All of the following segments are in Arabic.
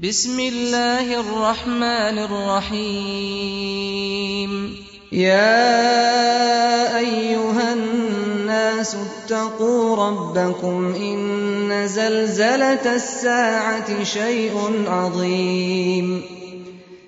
بسم الله الرحمن الرحيم. يا أيها الناس اتقوا ربكم إن زلزلة الساعة شيء عظيم.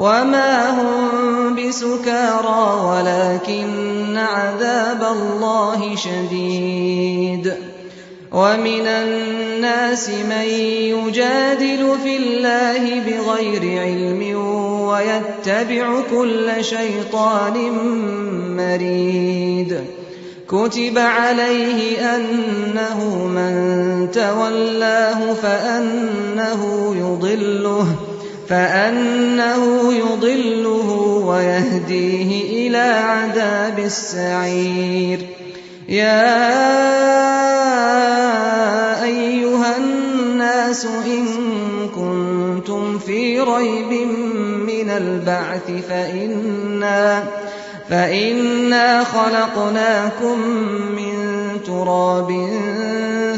وما هم بسكارى ولكن عذاب الله شديد ومن الناس من يجادل في الله بغير علم ويتبع كل شيطان مريد كتب عليه أنه من تولاه فأنه يضله فأنه يضله ويهديه إلى عذاب السعير يا أيها الناس إن كنتم في ريب من البعث فإنا فإنا خلقناكم من تراب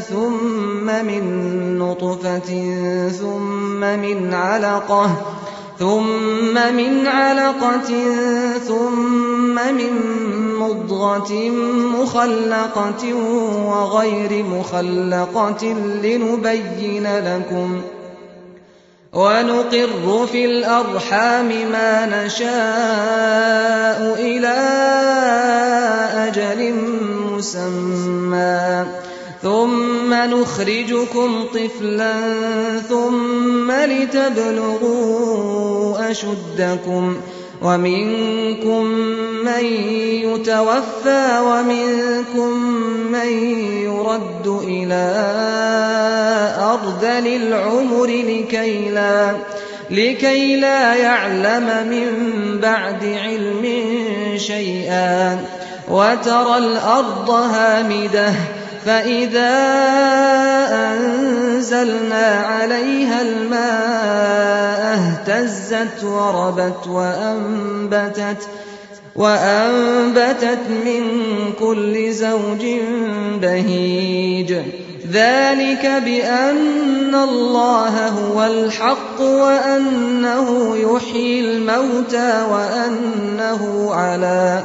ثم من نطفة ثم من علقة ثم من علقة ثم من مضغة مخلقة وغير مخلقة لنبين لكم ونقر في الأرحام ما نشاء إلى أجل مسمى. ثم نخرجكم طفلا ثم لتبلغوا أشدكم ومنكم من يتوفى ومنكم من يرد إلى أرذل العمر لكي لا, لكي لا يعلم من بعد علم شيئا وترى الأرض هامدة فإذا أنزلنا عليها الماء اهتزت وربت وأنبتت وأنبتت من كل زوج بهيج. ذلك بأن الله هو الحق وأنه يحيي الموتى وأنه على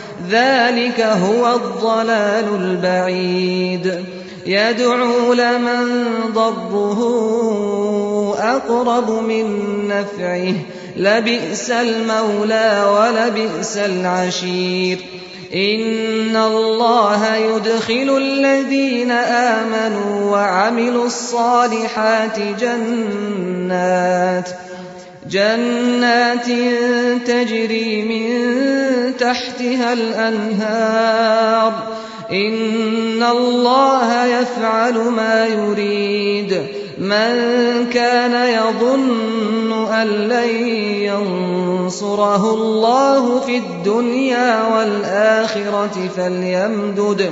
ذلك هو الضلال البعيد. يدعو لمن ضره أقرب من نفعه. لبئس المولى ولبئس العشير. إن الله يدخل الذين آمنوا وعملوا الصالحات جنات جنات تجري من تحتها الأنهار. إن الله يفعل ما يريد. من كان يظن أن لن ينصره الله في الدنيا والآخرة فليمدد.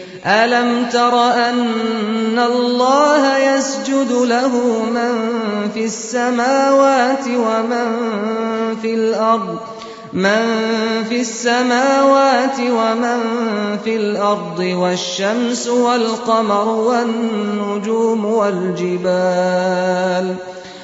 ألم تر أن الله يسجد له من في السماوات ومن في الأرض؟ من في السماوات ومن في الأرض والشمس والقمر والنجوم والجبال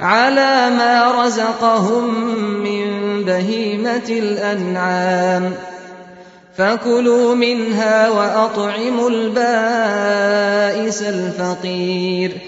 على ما رزقهم من بهيمة الأنعام. فكلوا منها وأطعموا البائس الفقير.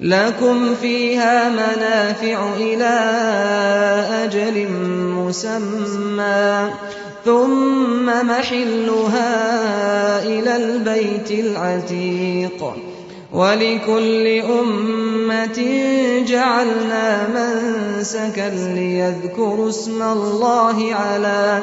لكم فيها منافع إلى أجل مسمى ثم محلها إلى البيت العتيق ولكل أمة جعلنا منسكا ليذكروا اسم الله على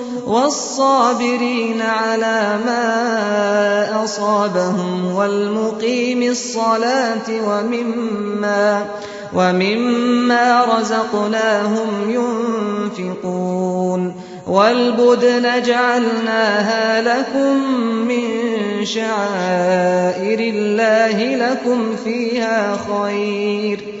والصابرين على ما أصابهم والمقيم الصلاة ومما ومما رزقناهم ينفقون والبدن جعلناها لكم من شعائر الله لكم فيها خير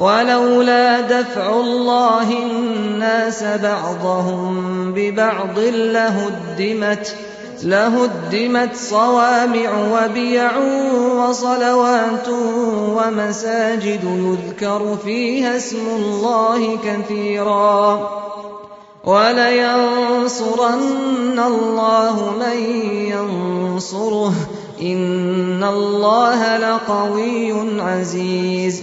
ولولا دفع الله الناس بعضهم ببعض لهدمت لهدمت صوامع وبيع وصلوات ومساجد يذكر فيها اسم الله كثيرا. ولينصرن الله من ينصره. إن الله لقوي عزيز.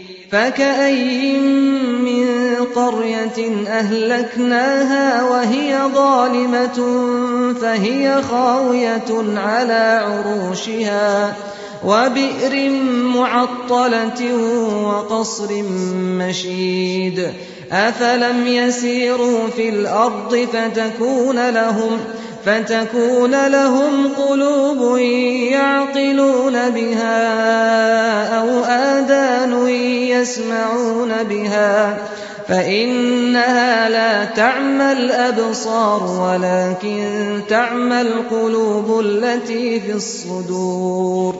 فكأي من قرية أهلكناها وهي ظالمة فهي خاوية على عروشها وبئر معطلة وقصر مشيد أفلم يسيروا في الأرض فتكون لهم فتكون لهم قلوب يعقلون بها أو آذان يسمعون بها فإنها لا تعمى الأبصار ولكن تعمى القلوب التي في الصدور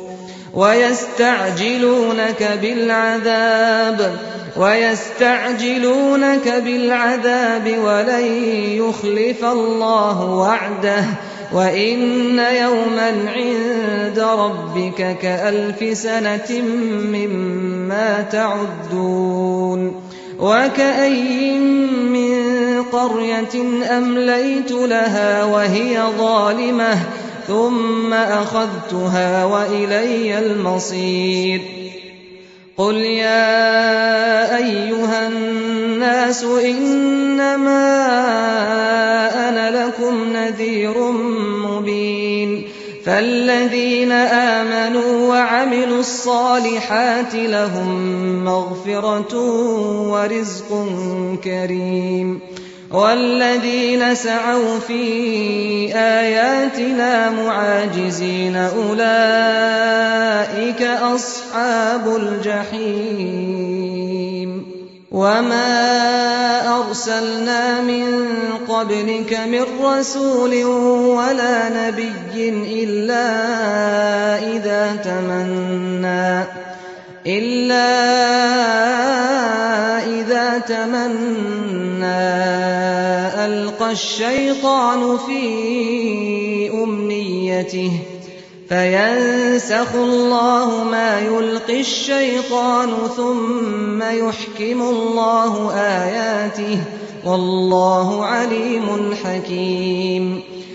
ويستعجلونك بالعذاب ويستعجلونك بالعذاب ولن يخلف الله وعده وإن يوما عند ربك كألف سنة مما تعدون وكأي من قرية أمليت لها وهي ظالمة ثم أخذتها وإلي المصير قل يا أيها الناس إنما أنا لكم نذير مبين فالذين آمنوا وعملوا الصالحات لهم مغفرة ورزق كريم والذين سعوا في آياتنا معاجزين أولئك أصحاب الجحيم. وما أرسلنا من قبلك من رسول ولا نبي إلا إذا تمنى. إلا إذا تمنى ألقى الشيطان في أمنيته فينسخ الله ما يلقي الشيطان ثم يحكم الله آياته والله عليم حكيم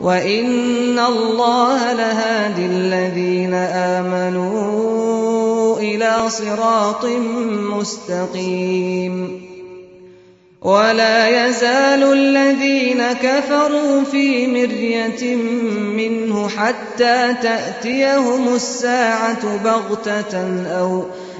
وإن الله لهادي الذين آمنوا إلى صراط مستقيم ولا يزال الذين كفروا في مرية منه حتى تأتيهم الساعة بغتة أو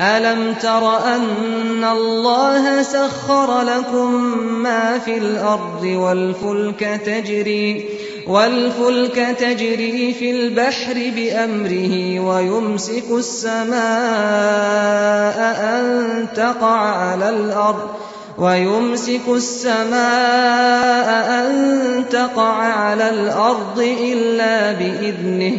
ألم تر أن الله سخر لكم ما في الأرض والفلك تجري والفلك تجري في البحر بأمره ويمسك السماء أن تقع على الأرض ويمسك السماء أن تقع على الأرض إلا بإذنه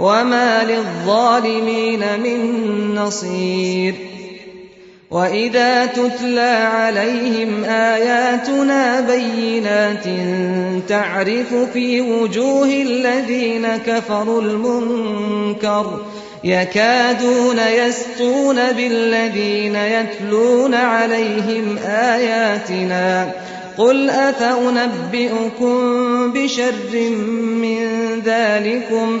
وما للظالمين من نصير وإذا تتلى عليهم آياتنا بينات تعرف في وجوه الذين كفروا المنكر يكادون يسطون بالذين يتلون عليهم آياتنا قل أفأنبئكم بشر من ذلكم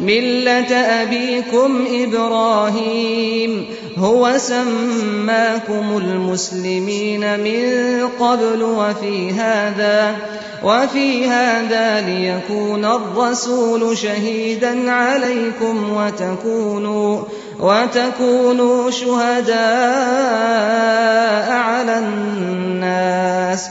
مِلَّةَ أَبِيكُمْ إِبْرَاهِيمَ هُوَ سَمَّاكُمُ الْمُسْلِمِينَ مِن قَبْلُ وَفِي هَٰذَا وفي هذا ليكون الرسول شهيدا عليكم وتكونوا وتكونوا شهداء على الناس